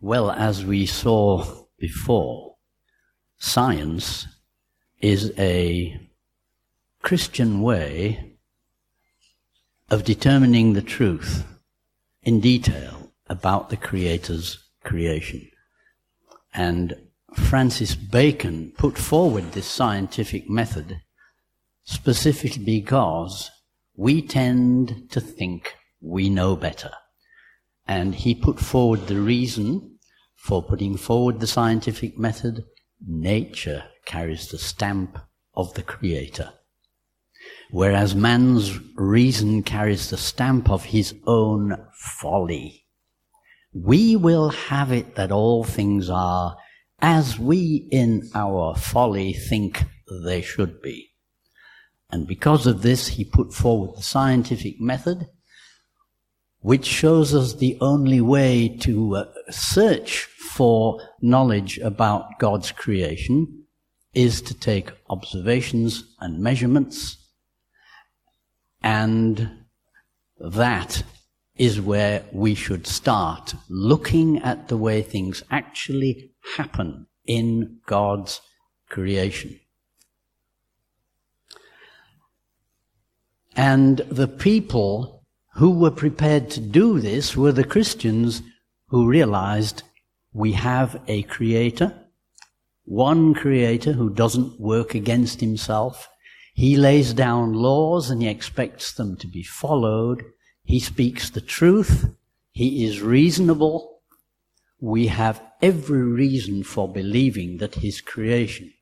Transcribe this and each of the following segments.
Well, as we saw before, science is a Christian way of determining the truth in detail about the Creator's creation. And Francis Bacon put forward this scientific method specifically because we tend to think we know better. And he put forward the reason for putting forward the scientific method. Nature carries the stamp of the Creator. Whereas man's reason carries the stamp of his own folly. We will have it that all things are as we in our folly think they should be. And because of this, he put forward the scientific method, which shows us the only way to uh, search for knowledge about God's creation is to take observations and measurements, and that is where we should start looking at the way things actually happen in God's creation. And the people who were prepared to do this were the Christians who realized we have a creator, one creator who doesn't work against himself. He lays down laws and he expects them to be followed. He speaks the truth. He is reasonable. We have every reason for believing that his creation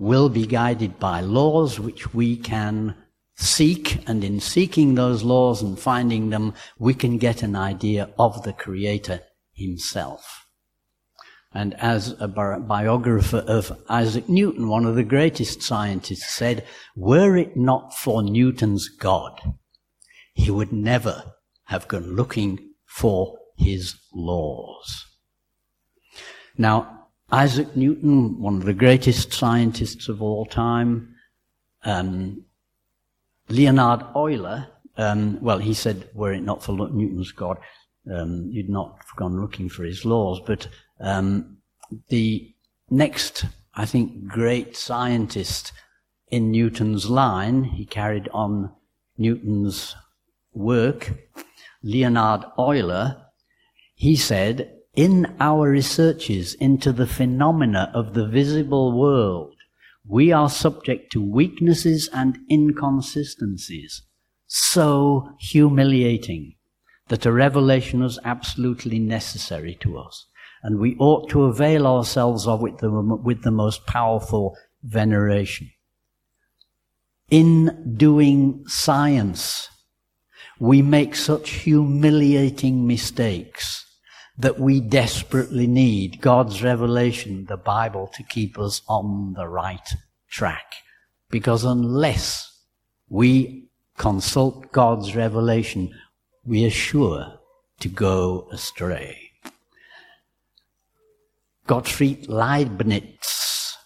will be guided by laws which we can seek, and in seeking those laws and finding them, we can get an idea of the Creator Himself. And as a biographer of Isaac Newton, one of the greatest scientists, said, were it not for Newton's God, he would never have gone looking for his laws. Now, Isaac Newton, one of the greatest scientists of all time, um, Leonhard Euler, um, well, he said, were it not for Newton's God, um, you'd not have gone looking for his laws. But um, the next, I think, great scientist in Newton's line, he carried on Newton's work, Leonard Euler, he said, in our researches into the phenomena of the visible world, we are subject to weaknesses and inconsistencies so humiliating that a revelation is absolutely necessary to us. And we ought to avail ourselves of it with the most powerful veneration. In doing science, we make such humiliating mistakes that we desperately need God's revelation, the Bible, to keep us on the right track. Because unless we consult God's revelation, we are sure to go astray. Gottfried Leibniz,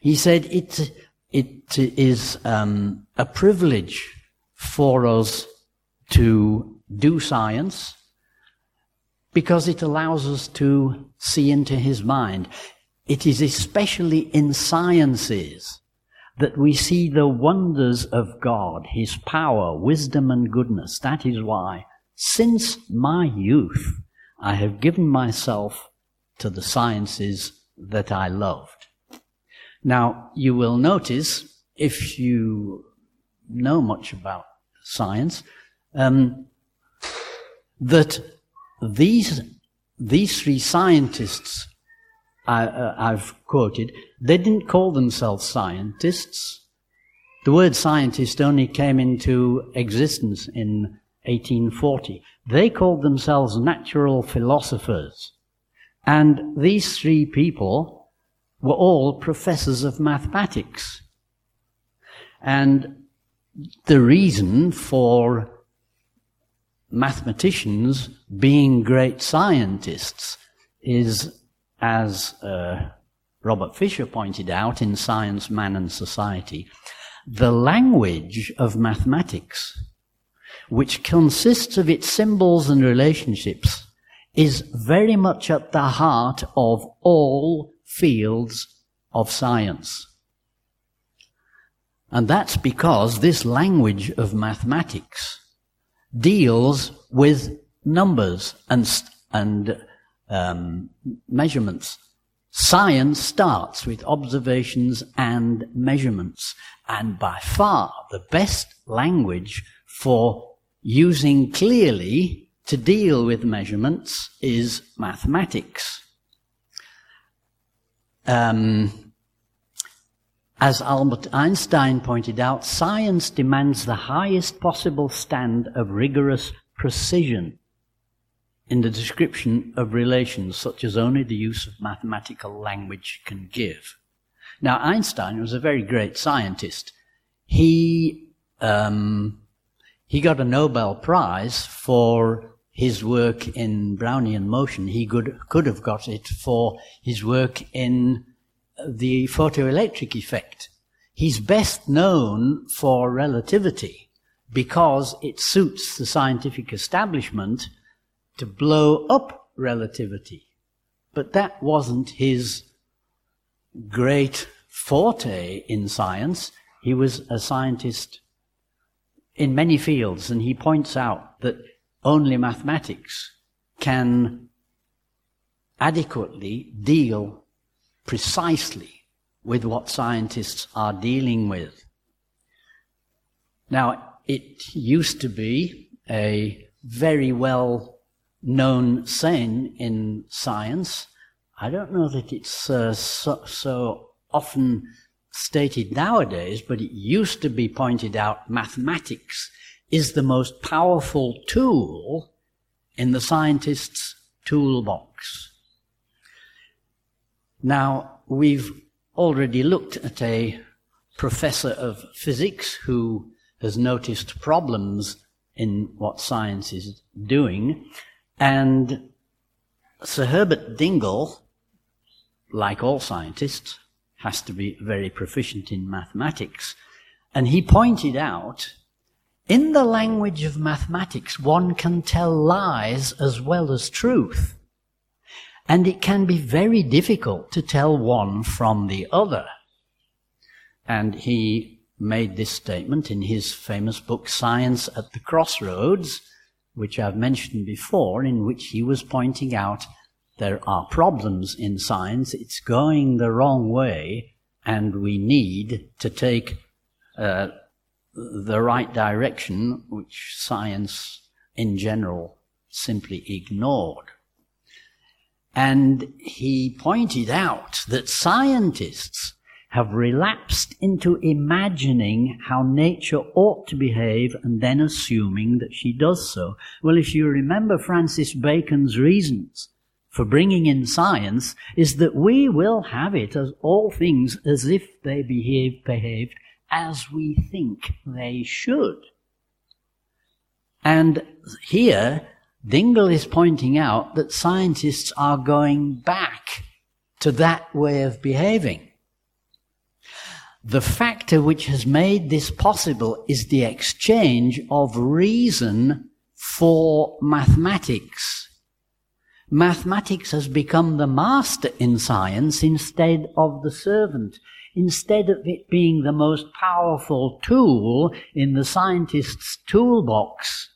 he said it, it is um, a privilege for us to do science because it allows us to see into his mind. It is especially in sciences that we see the wonders of God, his power, wisdom, and goodness. That is why, since my youth, I have given myself to the sciences that I loved. Now, you will notice, if you know much about science, um, that these, these three scientists I, uh, I've quoted, they didn't call themselves scientists. The word scientist only came into existence in 1840. They called themselves natural philosophers. And these three people were all professors of mathematics. And the reason for mathematicians being great scientists is, as uh, Robert Fisher pointed out in Science, Man and Society, the language of mathematics, which consists of its symbols and relationships, is very much at the heart of all fields of science. And that's because this language of mathematics deals with numbers and, and um, measurements. Science starts with observations and measurements. And by far the best language for using clearly to deal with measurements is mathematics. Um, as Albert Einstein pointed out, science demands the highest possible stand of rigorous precision in the description of relations such as only the use of mathematical language can give. Now, Einstein was a very great scientist. He, um, he got a Nobel Prize for his work in Brownian motion. He could, could have got it for his work in the photoelectric effect. He's best known for relativity because it suits the scientific establishment to blow up relativity. But that wasn't his great forte in science. He was a scientist in many fields, and he points out that only mathematics can adequately deal precisely with what scientists are dealing with. Now, it used to be a very well known saying in science. I don't know that it's uh, so, so often stated nowadays, but it used to be pointed out mathematics is the most powerful tool in the scientist's toolbox. Now, we've already looked at a professor of physics who has noticed problems in what science is doing, and Sir Herbert Dingle, like all scientists, has to be very proficient in mathematics. And he pointed out, in the language of mathematics, one can tell lies as well as truth. And it can be very difficult to tell one from the other. And he made this statement in his famous book, Science at the Crossroads, which I've mentioned before, in which he was pointing out there are problems in science, it's going the wrong way, and we need to take uh, the right direction, which science in general simply ignored. And he pointed out that scientists have relapsed into imagining how nature ought to behave and then assuming that she does so. Well, if you remember Francis Bacon's reasons for bringing in science is that we will have it as all things as if they behave, behaved as we think they should. And here, Dingle is pointing out that scientists are going back to that way of behaving. The factor which has made this possible is the exchange of reason for mathematics. Mathematics has become the master in science instead of the servant. Instead of it being the most powerful tool in the scientist's toolbox,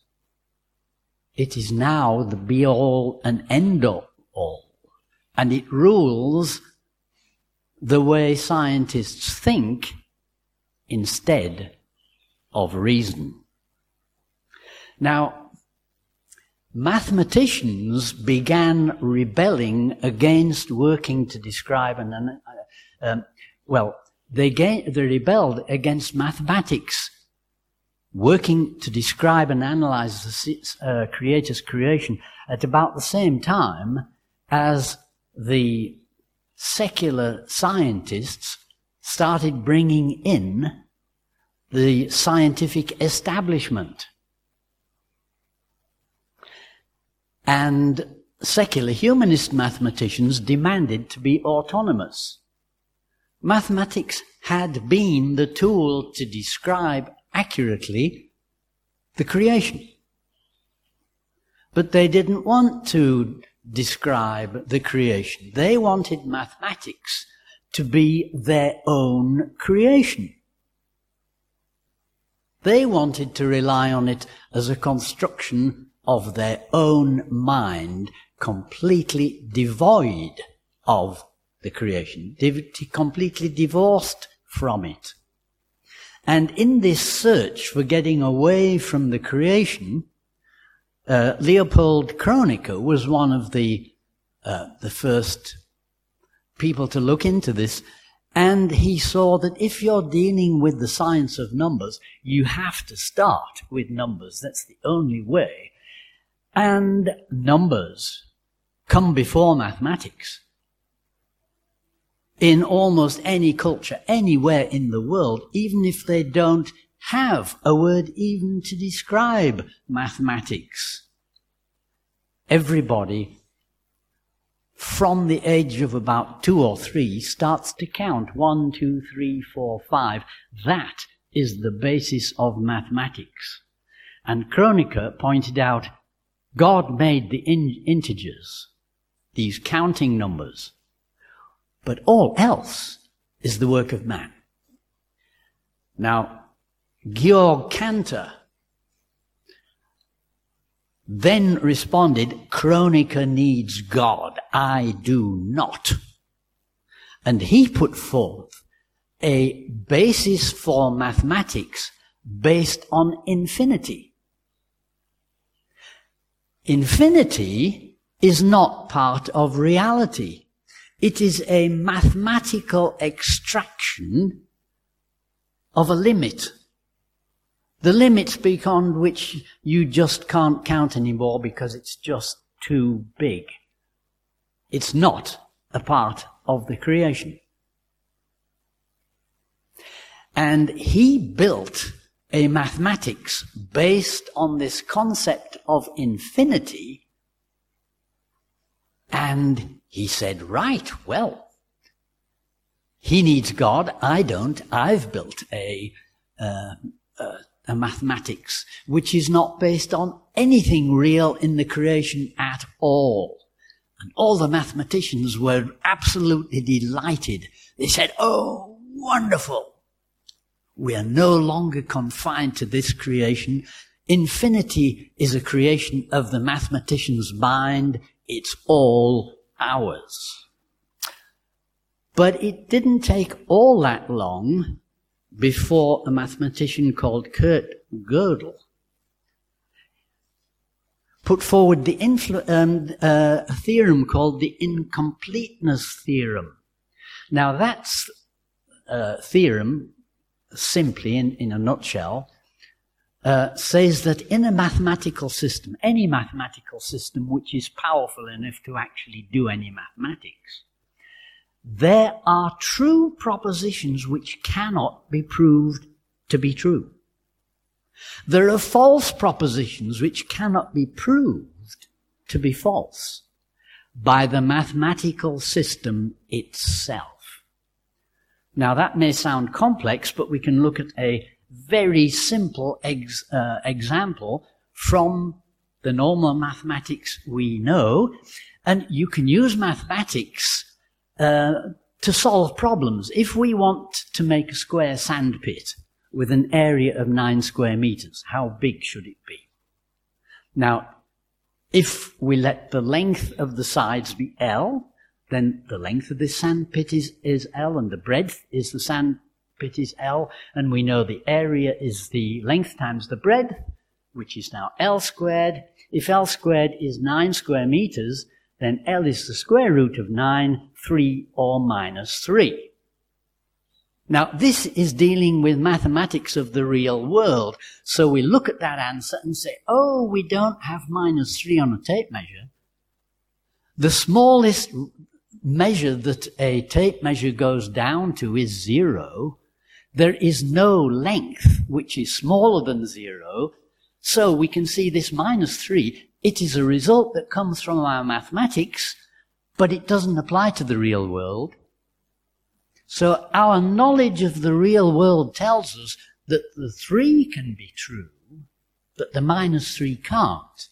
it is now the be all and end all. And it rules the way scientists think instead of reason. Now, mathematicians began rebelling against working to describe an, uh, um, well, they, they rebelled against mathematics working to describe and analyze the uh, creator's creation at about the same time as the secular scientists started bringing in the scientific establishment. And secular humanist mathematicians demanded to be autonomous. Mathematics had been the tool to describe accurately the creation. But they didn't want to describe the creation. They wanted mathematics to be their own creation. They wanted to rely on it as a construction of their own mind, completely devoid of the creation, completely divorced from it. And in this search for getting away from the creation, uh, Leopold Kronecker was one of the uh, the first people to look into this, and he saw that if you're dealing with the science of numbers, you have to start with numbers. That's the only way. And numbers come before mathematics. In almost any culture, anywhere in the world, even if they don't have a word even to describe mathematics. Everybody from the age of about two or three starts to count one, two, three, four, five. That is the basis of mathematics. And Kronecker pointed out God made the in- integers, these counting numbers, but all else is the work of man. Now, Georg Cantor then responded, Kronecker needs God. I do not. And he put forth a basis for mathematics based on infinity. Infinity is not part of reality. It is a mathematical extraction of a limit. The limits beyond which you just can't count anymore because it's just too big. It's not a part of the creation. And he built a mathematics based on this concept of infinity. And he said, right, well, he needs God. I don't. I've built a, uh, uh, a mathematics, which is not based on anything real in the creation at all. And all the mathematicians were absolutely delighted. They said, Oh, wonderful. We are no longer confined to this creation. Infinity is a creation of the mathematician's mind. It's all ours. But it didn't take all that long before a mathematician called Kurt Gödel put forward the influ- um, uh, a theorem called the incompleteness theorem. Now that's a uh, theorem, simply in, in a nutshell, uh, says that in a mathematical system, any mathematical system which is powerful enough to actually do any mathematics, there are true propositions which cannot be proved to be true. There are false propositions which cannot be proved to be false by the mathematical system itself. Now that may sound complex, but we can look at a very simple ex, uh, example from the normal mathematics we know, and you can use mathematics uh, to solve problems. If we want to make a square sandpit with an area of nine square meters, how big should it be? Now, if we let the length of the sides be L, then the length of this sandpit is, is L and the breadth is the sandpit is L, and we know the area is the length times the breadth, which is now L squared. If L squared is nine square meters, then L is the square root of 9, 3 or minus 3. Now, this is dealing with mathematics of the real world. So we look at that answer and say, oh, we don't have minus 3 on a tape measure. The smallest measure that a tape measure goes down to is zero. There is no length which is smaller than zero. So we can see this minus 3 it is a result that comes from our mathematics, but it doesn't apply to the real world. So our knowledge of the real world tells us that the three can be true, but the minus three can't.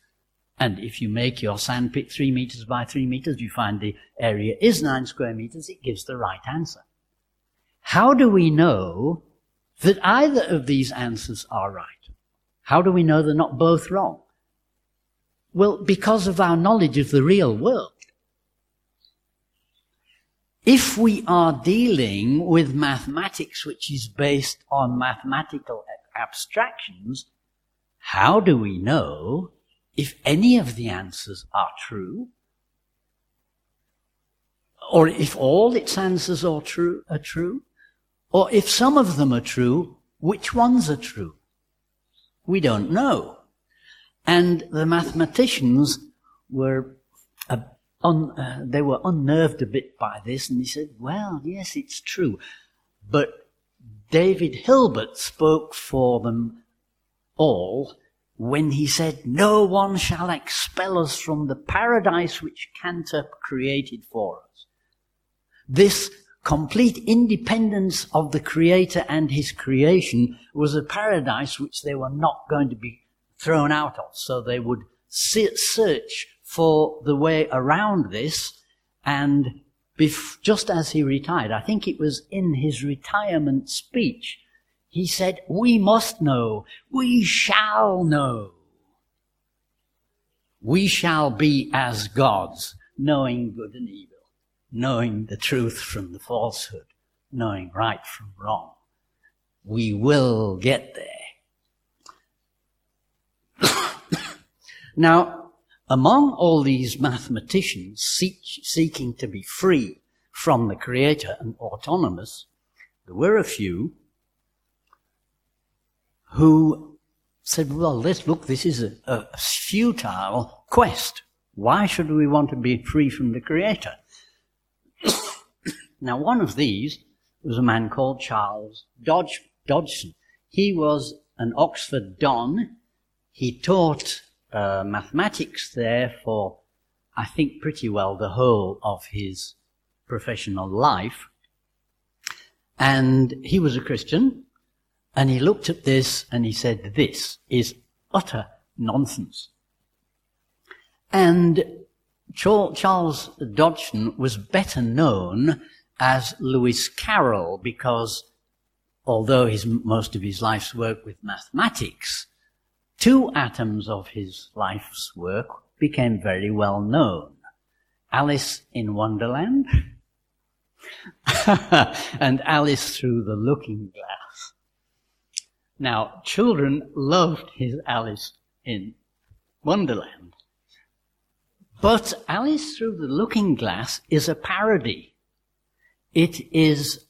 And if you make your sandpit three meters by three meters, you find the area is nine square meters, it gives the right answer. How do we know that either of these answers are right? How do we know they're not both wrong? Well, because of our knowledge of the real world. If we are dealing with mathematics which is based on mathematical abstractions, how do we know if any of the answers are true? Or if all its answers are true, are true? Or if some of them are true, which ones are true? We don't know. And the mathematicians were un, uh, they were unnerved a bit by this, and he said, "Well, yes, it's true, but David Hilbert spoke for them all when he said, "No one shall expel us from the paradise which Cantor created for us." This complete independence of the Creator and His creation was a paradise which they were not going to be thrown out of. So they would search for the way around this. And bef- just as he retired, I think it was in his retirement speech, he said, We must know, we shall know. We shall be as gods, knowing good and evil, knowing the truth from the falsehood, knowing right from wrong. We will get there. now, among all these mathematicians seek, seeking to be free from the Creator and autonomous, there were a few who said, well, let's look, this is a, a futile quest. Why should we want to be free from the Creator? Now, one of these was a man called Charles Dodge, Dodgson. He was an Oxford Don. He taught uh, mathematics there for, I think, pretty well the whole of his professional life. And he was a Christian, and he looked at this and he said, This is utter nonsense. And Charles Dodgson was better known as Lewis Carroll because although his, most of his life's work with mathematics, two atoms of his life's work became very well known. Alice in Wonderland and Alice through the looking glass. Now, children loved his Alice in Wonderland. But Alice Through the Looking Glass is a parody. It is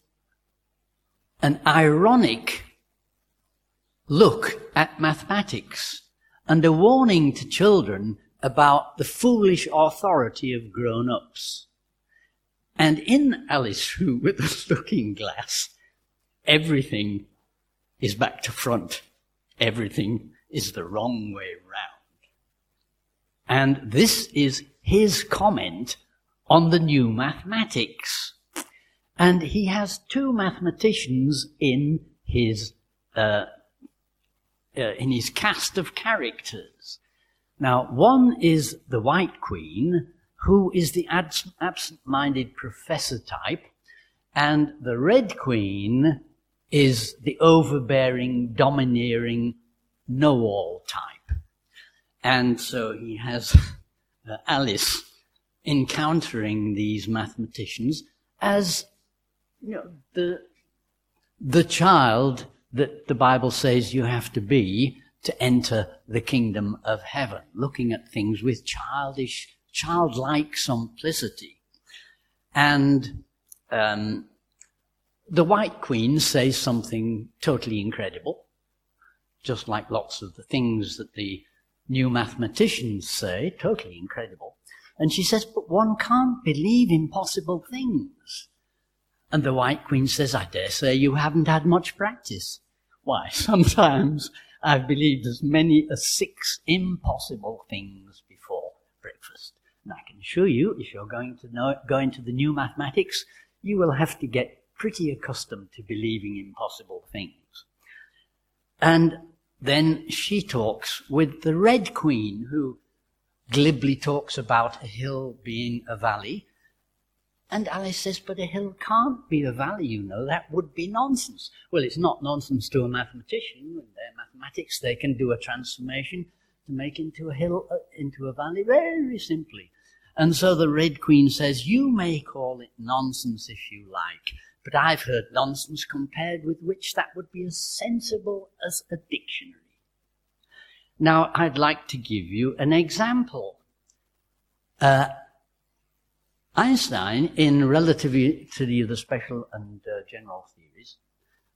an ironic look at mathematics and a warning to children about the foolish authority of grown-ups. And in Alice Who with the looking glass, everything is back to front. Everything is the wrong way round. And this is his comment on the new mathematics. And he has two mathematicians in his uh, uh, in his cast of characters. Now, one is the White Queen, who is the absent-minded professor type, and the Red Queen is the overbearing, domineering, know-all type. And so he has uh, Alice encountering these mathematicians as you know, the, the child that the Bible says you have to be to enter the kingdom of heaven, looking at things with childish, childlike simplicity. And um, the White Queen says something totally incredible, just like lots of the things that the new mathematicians say, totally incredible. And she says, but one can't believe impossible things. And the White Queen says, I dare say you haven't had much practice. Why, sometimes I've believed as many as six impossible things before breakfast. And I can assure you, if you're going to know, go into the new mathematics, you will have to get pretty accustomed to believing impossible things. And then she talks with the Red Queen, who glibly talks about a hill being a valley. And Alice says, but a hill can't be a valley, you know. That would be nonsense. Well, it's not nonsense to a mathematician. In their mathematics, they can do a transformation to make into a hill, uh, into a valley very simply. And so the Red Queen says, you may call it nonsense if you like, but I've heard nonsense compared with which that would be as sensible as a dictionary. Now, I'd like to give you an example. Uh, Einstein, in Relativity of the Special and uh, General Theories,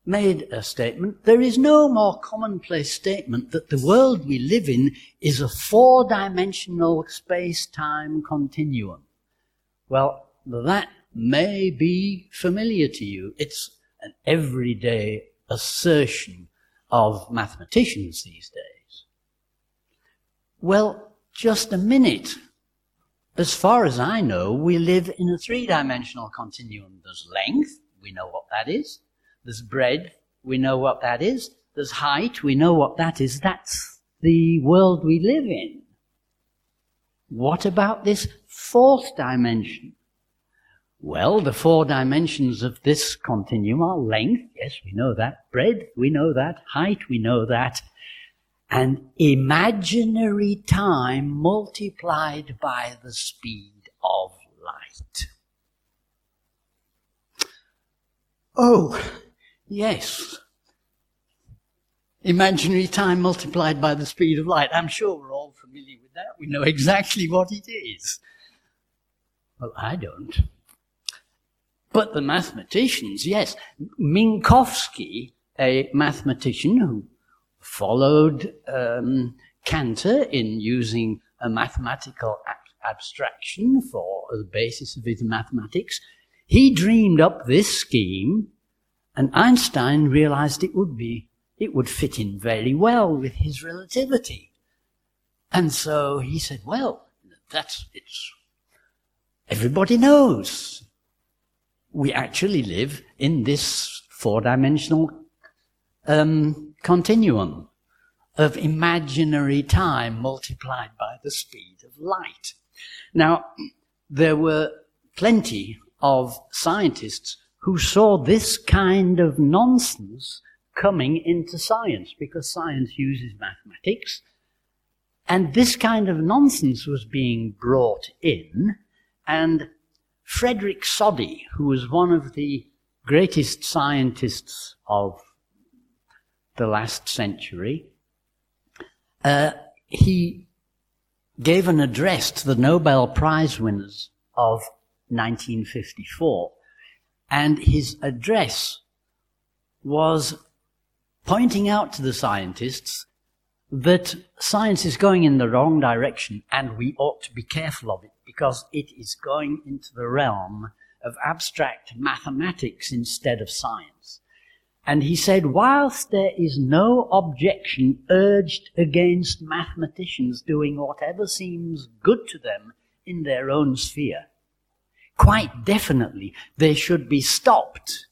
made a statement. There is no more commonplace statement that the world we live in is a four dimensional space time continuum. Well, that may be familiar to you. It's an everyday assertion of mathematicians these days. Well, just a minute. As far as I know, we live in a three dimensional continuum. There's length, we know what that is. There's breadth, we know what that is. There's height, we know what that is. That's the world we live in. What about this fourth dimension? Well, the four dimensions of this continuum are length, yes, we know that. Breadth, we know that. Height, we know that and imaginary time multiplied by the speed of light. Oh, yes. Imaginary time multiplied by the speed of light. I'm sure we're all familiar with that. We know exactly what it is. Well, I don't. But the mathematicians, yes. Minkowski, a mathematician who followed um, Cantor in using a mathematical ab- abstraction for the basis of his mathematics. He dreamed up this scheme, and Einstein realized it would be it would fit in very well with his relativity. And so he said, well, that's it's everybody knows. We actually live in this four-dimensional um, continuum of imaginary time multiplied by the speed of light. Now, there were plenty of scientists who saw this kind of nonsense coming into science because science uses mathematics. And this kind of nonsense was being brought in. And Frederick Soddy, who was one of the greatest scientists of the last century, uh, he gave an address to the Nobel Prize winners of 1954. And his address was pointing out to the scientists that science is going in the wrong direction and we ought to be careful of it because it is going into the realm of abstract mathematics instead of science. And he said, whilst there is no objection urged against mathematicians doing whatever seems good to them in their own sphere, quite definitely they should be stopped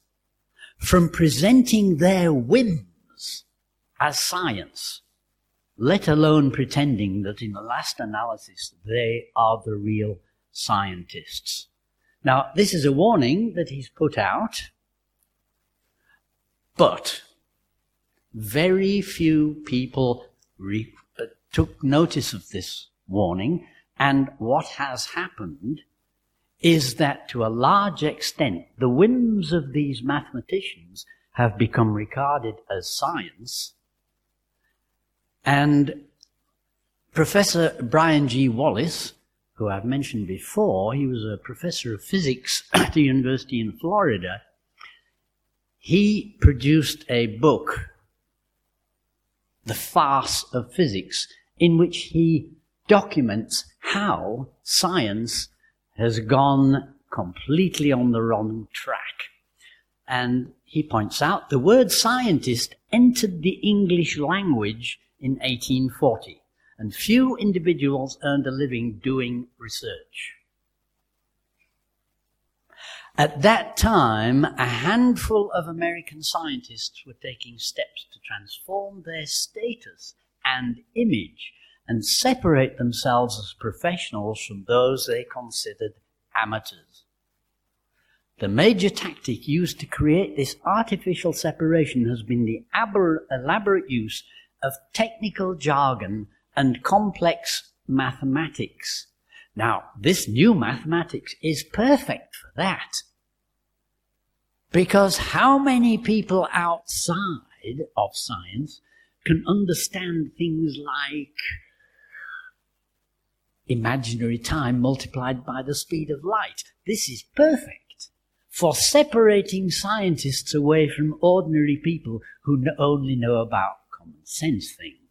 from presenting their whims as science, let alone pretending that in the last analysis they are the real scientists. Now, this is a warning that he's put out but very few people re- uh, took notice of this warning, and what has happened is that to a large extent, the whims of these mathematicians have become regarded as science. And Professor Bryan G. Wallace, who I've mentioned before, he was a professor of physics at the University in Florida he produced a book, The Farce of Physics, in which he documents how science has gone completely on the wrong track. And he points out the word scientist entered the English language in 1840, and few individuals earned a living doing research. At that time, a handful of American scientists were taking steps to transform their status and image and separate themselves as professionals from those they considered amateurs. The major tactic used to create this artificial separation has been the elaborate use of technical jargon and complex mathematics. Now, this new mathematics is perfect for that. Because how many people outside of science can understand things like imaginary time multiplied by the speed of light? This is perfect for separating scientists away from ordinary people who only know about common sense things.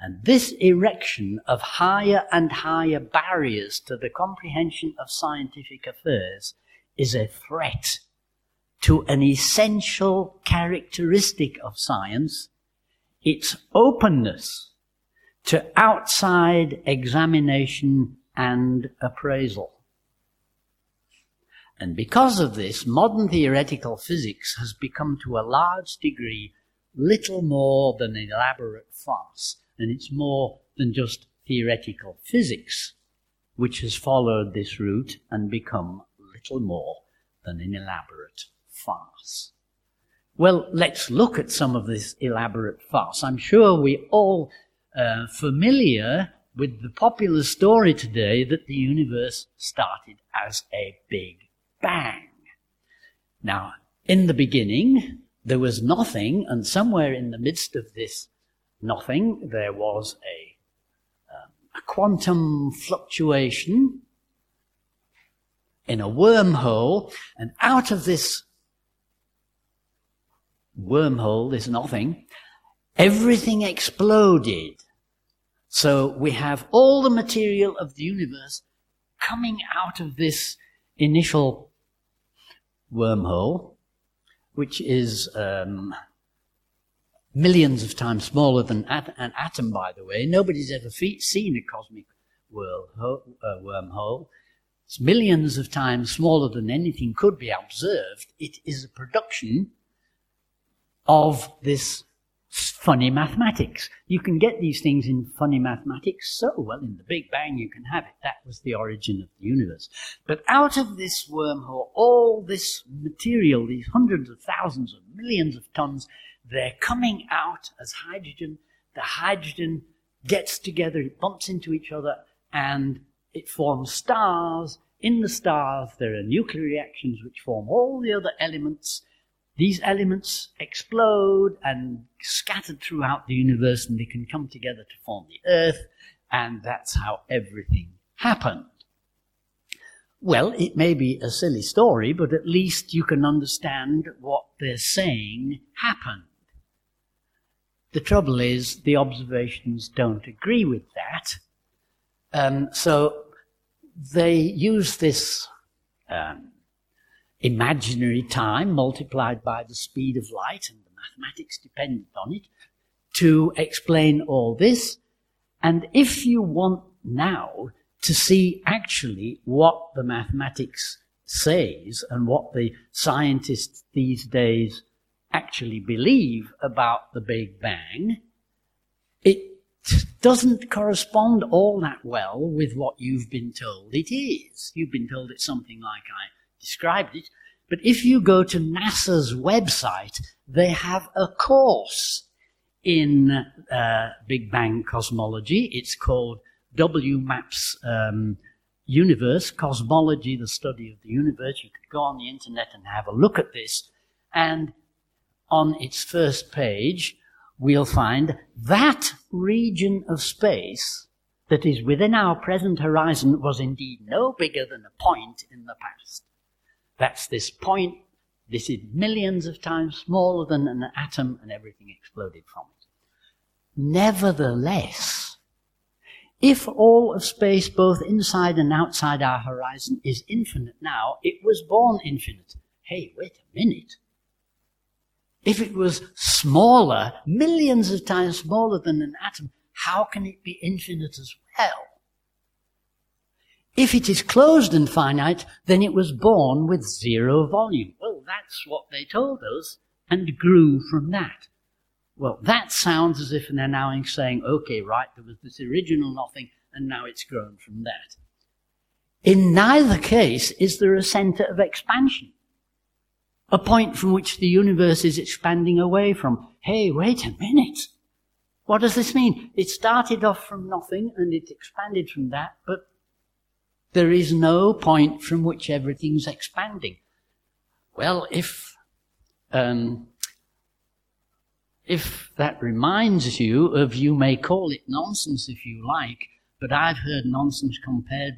And this erection of higher and higher barriers to the comprehension of scientific affairs is a threat to an essential characteristic of science, its openness to outside examination and appraisal. And because of this, modern theoretical physics has become to a large degree little more than an elaborate farce, and it's more than just theoretical physics, which has followed this route and become little more than an elaborate farce. Well, let's look at some of this elaborate farce. I'm sure we're all uh, familiar with the popular story today that the universe started as a big bang. Now, in the beginning, there was nothing, and somewhere in the midst of this nothing, there was a, um, a quantum fluctuation in a wormhole, and out of this wormhole, this nothing, everything exploded. So we have all the material of the universe coming out of this initial wormhole, which is um, millions of times smaller than at- an atom, by the way. Nobody's ever fe- seen a cosmic uh, wormhole. It's millions of times smaller than anything could be observed. It is a production of this funny mathematics. You can get these things in funny mathematics so well in the Big Bang you can have it. That was the origin of the universe. But out of this wormhole, all this material, these hundreds of thousands of millions of tons, they're coming out as hydrogen. The hydrogen gets together, it bumps into each other, and it forms stars. In the stars, there are nuclear reactions which form all the other elements these elements explode and scattered throughout the universe and they can come together to form the earth and that's how everything happened. Well, it may be a silly story, but at least you can understand what they're saying happened. The trouble is, the observations don't agree with that. Um, so they use this um, imaginary time multiplied by the speed of light and the mathematics dependent on it to explain all this. And if you want now to see actually what the mathematics says and what the scientists these days actually believe about the Big Bang, it doesn't correspond all that well with what you've been told it is. You've been told it's something like I described it. But if you go to NASA's website, they have a course in uh, Big Bang cosmology. It's called WMAP's um, Universe, Cosmology, the Study of the Universe. You could go on the internet and have a look at this. And on its first page, we'll find that region of space that is within our present horizon was indeed no bigger than a point in the past. That's this point. This is millions of times smaller than an atom, and everything exploded from it. Nevertheless, if all of space, both inside and outside our horizon, is infinite now, it was born infinite. Hey, wait a minute. If it was smaller, millions of times smaller than an atom, how can it be infinite as well? If it is closed and finite, then it was born with zero volume. Well, that's what they told us and grew from that. Well, that sounds as if they're now saying, okay, right, there was this original nothing, and now it's grown from that. In neither case is there a center of expansion, a point from which the universe is expanding away from. Hey, wait a minute. What does this mean? It started off from nothing and it expanded from that, but there is no point from which everything's expanding. Well, if um, if that reminds you of, you may call it nonsense if you like, but I've heard nonsense compared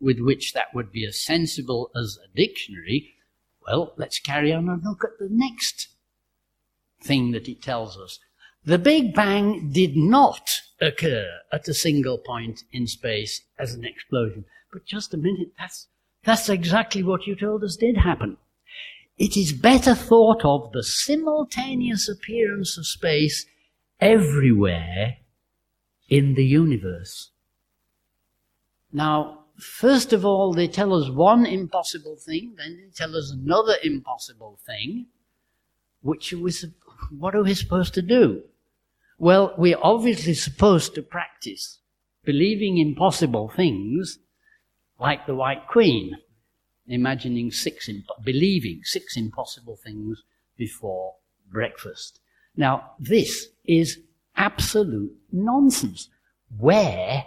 with which that would be as sensible as a dictionary. Well, let's carry on and look at the next thing that it tells us. The Big Bang did not occur at a single point in space as an explosion. But just a minute, that's, that's exactly what you told us did happen. It is better thought of the simultaneous appearance of space everywhere in the universe. Now, first of all, they tell us one impossible thing, then they tell us another impossible thing, which was, what are we supposed to do? Well, we're obviously supposed to practice believing impossible things like the White Queen imagining six, imp- believing six impossible things before breakfast. Now, this is absolute nonsense. Where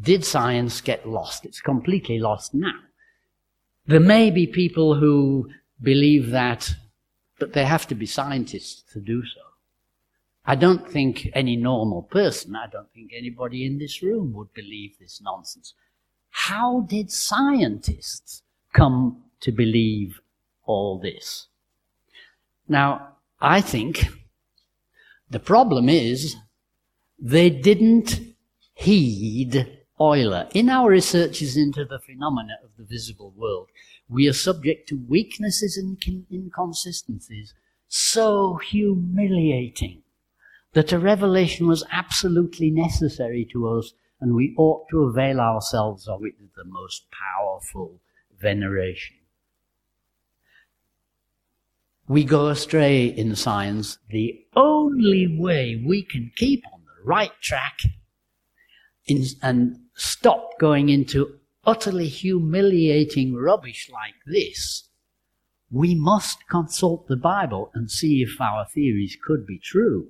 did science get lost? It's completely lost now. There may be people who believe that, but they have to be scientists to do so. I don't think any normal person, I don't think anybody in this room would believe this nonsense. How did scientists come to believe all this. Now, I think the problem is they didn't heed Euler. In our researches into the phenomena of the visible world, we are subject to weaknesses and inconsistencies so humiliating that a revelation was absolutely necessary to us and we ought to avail ourselves of it with the most powerful veneration. We go astray in science. The only way we can keep on the right track and stop going into utterly humiliating rubbish like this, we must consult the Bible and see if our theories could be true.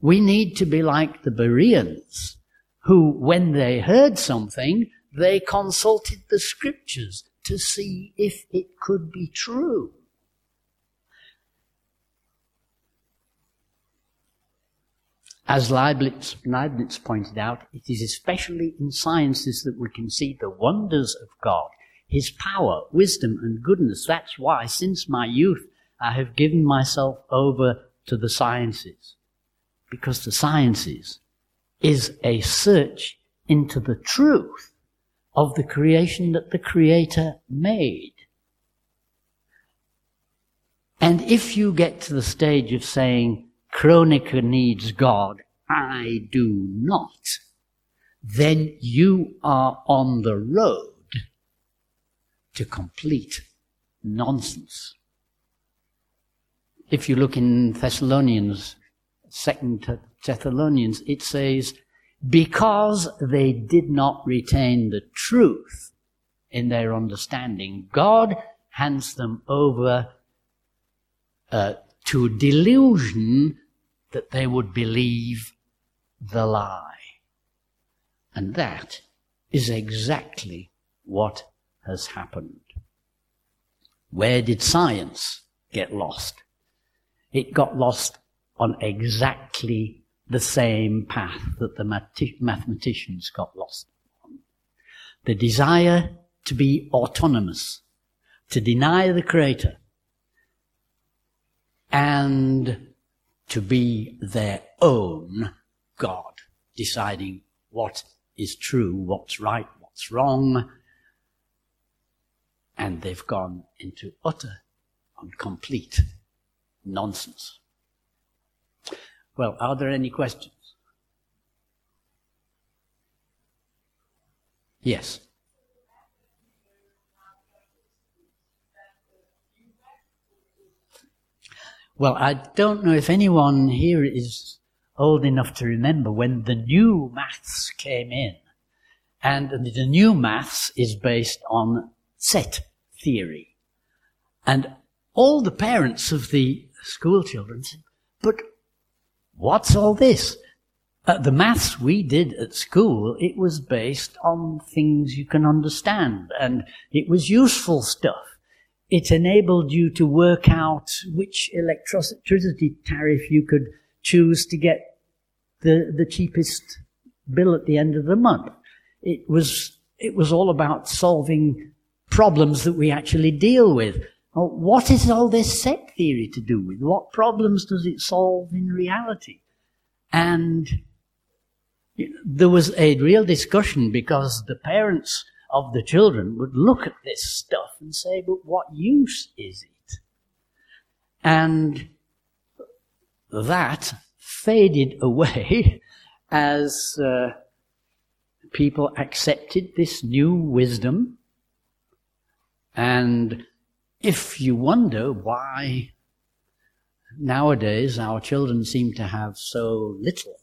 We need to be like the Bereans, who, when they heard something, they consulted the scriptures to see if it could be true. As Leibniz, Leibniz, pointed out, it is especially in sciences that we can see the wonders of God, His power, wisdom, and goodness. That's why, since my youth, I have given myself over to the sciences. Because the sciences is a search into the truth of the creation that the Creator made. And if you get to the stage of saying, Kronecker needs God, I do not, then you are on the road to complete nonsense. If you look in Thessalonians, Second Thessalonians, it says, because they did not retain the truth in their understanding, God hands them over uh, to delusion that they would believe the lie. And that is exactly what has happened. Where did science get lost? It got lost on exactly the same path that the mathematicians got lost on. The desire to be autonomous, to deny the Creator, and to be their own God, deciding what is true, what's right, what's wrong, and they've gone into utter and complete nonsense. Well, are there any questions? Yes. Well, I don't know if anyone here is old enough to remember when the new maths came in. And the new maths is based on set theory. And all the parents of the school children said, but what's all this? Uh, the maths we did at school, it was based on things you can understand and it was useful stuff. It enabled you to work out which electricity tariff you could choose to get the, the cheapest bill at the end of the month. It was, it was all about solving problems that we actually deal with. What is all this set theory to do with? What problems does it solve in reality? And there was a real discussion because the parents of the children would look at this stuff and say, but what use is it? And that faded away as uh, people accepted this new wisdom. And if you wonder why nowadays our children seem to have so little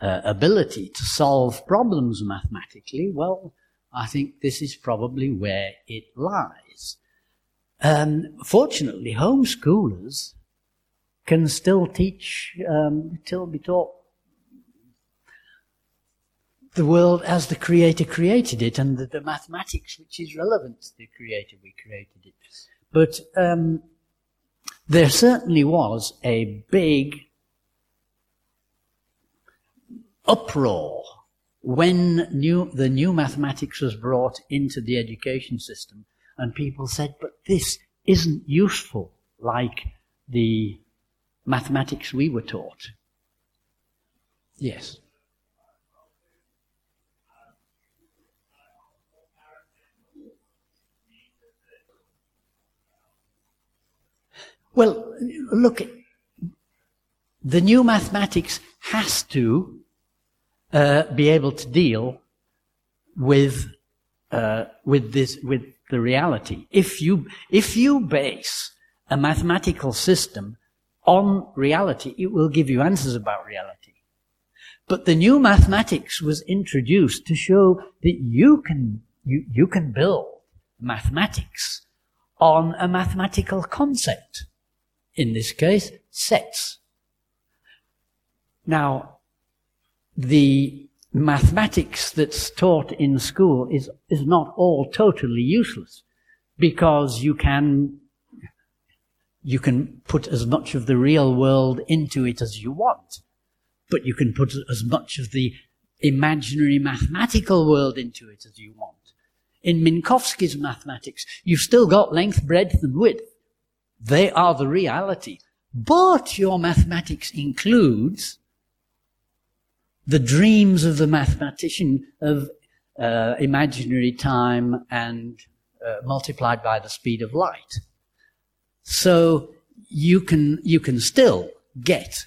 uh, ability to solve problems mathematically, well, I think this is probably where it lies. Um, fortunately, homeschoolers can still teach, um, still be taught the world as the Creator created it and the, the, mathematics which is relevant to the Creator we created it. But um, there certainly was a big uproar when new, the new mathematics was brought into the education system and people said, but this isn't useful like the mathematics we were taught. Yes. Well, look, the new mathematics has to uh, be able to deal with uh, with this with the reality. If you if you base a mathematical system on reality, it will give you answers about reality. But the new mathematics was introduced to show that you can you, you can build mathematics on a mathematical concept. In this case, sets. Now, the mathematics that's taught in school is, is not all totally useless because you can, you can put as much of the real world into it as you want, but you can put as much of the imaginary mathematical world into it as you want. In Minkowski's mathematics, you've still got length, breadth, and width. They are the reality. But your mathematics includes the dreams of the mathematician of uh, imaginary time and uh, multiplied by the speed of light. So you can you can still get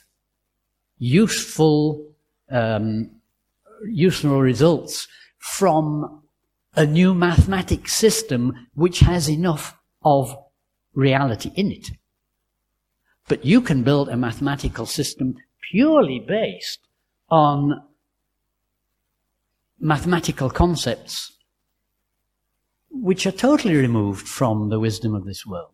useful um, useful results from a new mathematics system which has enough of reality in it. But you can build a mathematical system purely based on mathematical concepts which are totally removed from the wisdom of this world.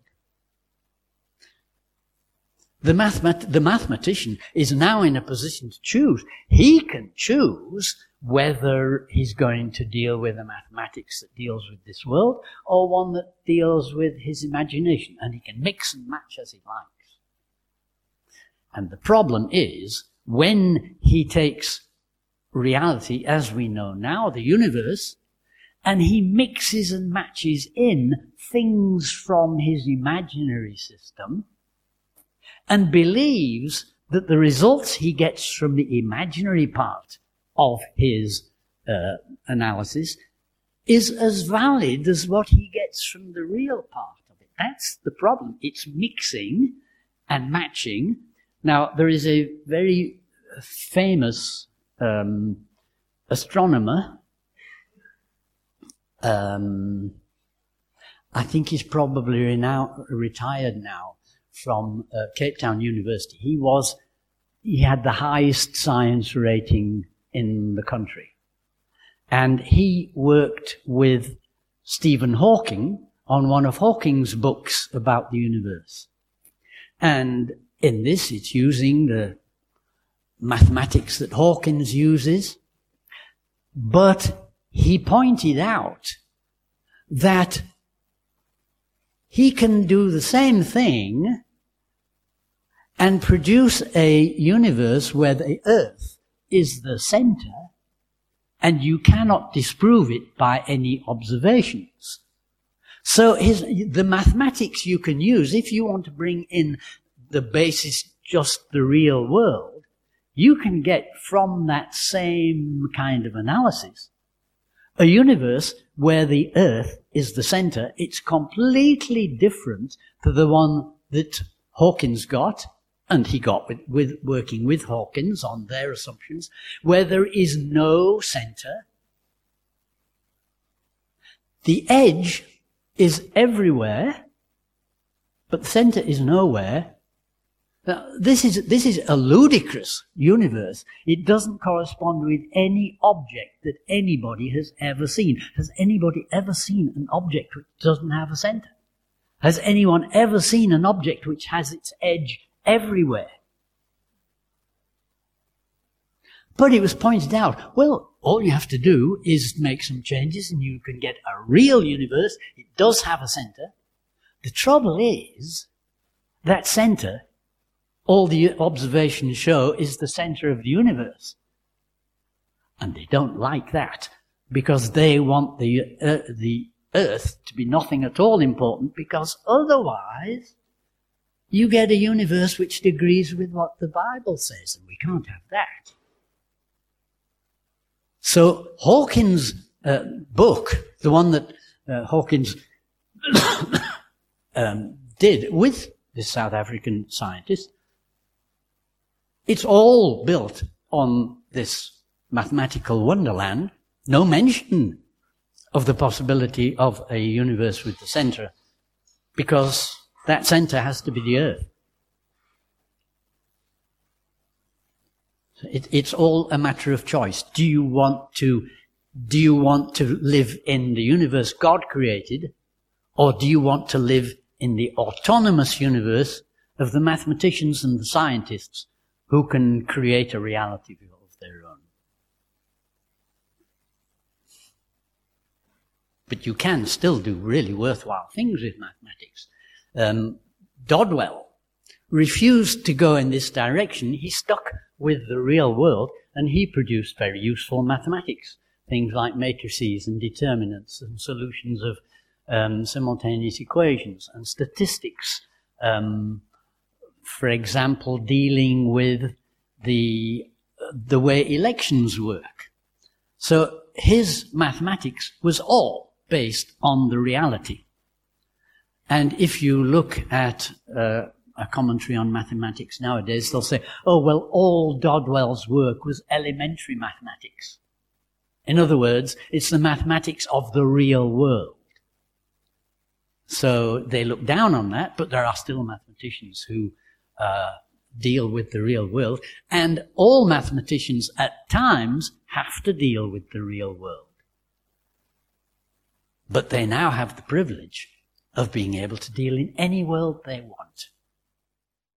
The, mathemat- the mathematician is now in a position to choose. He can choose whether he's going to deal with a mathematics that deals with this world or one that deals with his imagination. And he can mix and match as he likes. And the problem is when he takes reality as we know now, the universe, and he mixes and matches in things from his imaginary system and believes that the results he gets from the imaginary part of his uh, analysis is as valid as what he gets from the real part of it. That's the problem. It's mixing and matching. Now, there is a very famous um, astronomer. Um, I think he's probably retired now from uh, Cape Town University. He was, he had the highest science rating in the country. And he worked with Stephen Hawking on one of Hawking's books about the universe. And in this, it's using the mathematics that Hawkins uses. But he pointed out that he can do the same thing and produce a universe where the earth is the center and you cannot disprove it by any observations. So his, the mathematics you can use, if you want to bring in the basis, just the real world, you can get from that same kind of analysis a universe where the earth is the center. It's completely different to the one that Hawkins got, and he got with, with working with Hawkins on their assumptions, where there is no center. The edge is everywhere, but the center is nowhere. Now, this is, this is a ludicrous universe. It doesn't correspond with any object that anybody has ever seen. Has anybody ever seen an object which doesn't have a center? Has anyone ever seen an object which has its edge everywhere? But it was pointed out, well, all you have to do is make some changes and you can get a real universe. It does have a center. The trouble is, that center, all the observations show, is the center of the universe. And they don't like that because they want the, uh, the earth to be nothing at all important because otherwise you get a universe which agrees with what the Bible says and we can't have that. So Hawkins' uh, book, the one that uh, Hawkins um, did with this South African scientist, it's all built on this mathematical wonderland. No mention of the possibility of a universe with the center, because that center has to be the Earth. It, it's all a matter of choice. Do you want to, do you want to live in the universe God created, or do you want to live in the autonomous universe of the mathematicians and the scientists who can create a reality of their own? But you can still do really worthwhile things with mathematics. Um, Dodgson refused to go in this direction. He stuck with the real world, and he produced very useful mathematics, things like matrices and determinants and solutions of um, simultaneous equations and statistics. Um, for example, dealing with the the way elections work. So his mathematics was all based on the reality. And if you look at uh, a commentary on mathematics nowadays, they'll say, oh, well, all Dodgson's work was elementary mathematics. In other words, it's the mathematics of the real world. So they look down on that, but there are still mathematicians who uh, deal with the real world, and all mathematicians at times have to deal with the real world. But they now have the privilege of being able to deal in any world they want.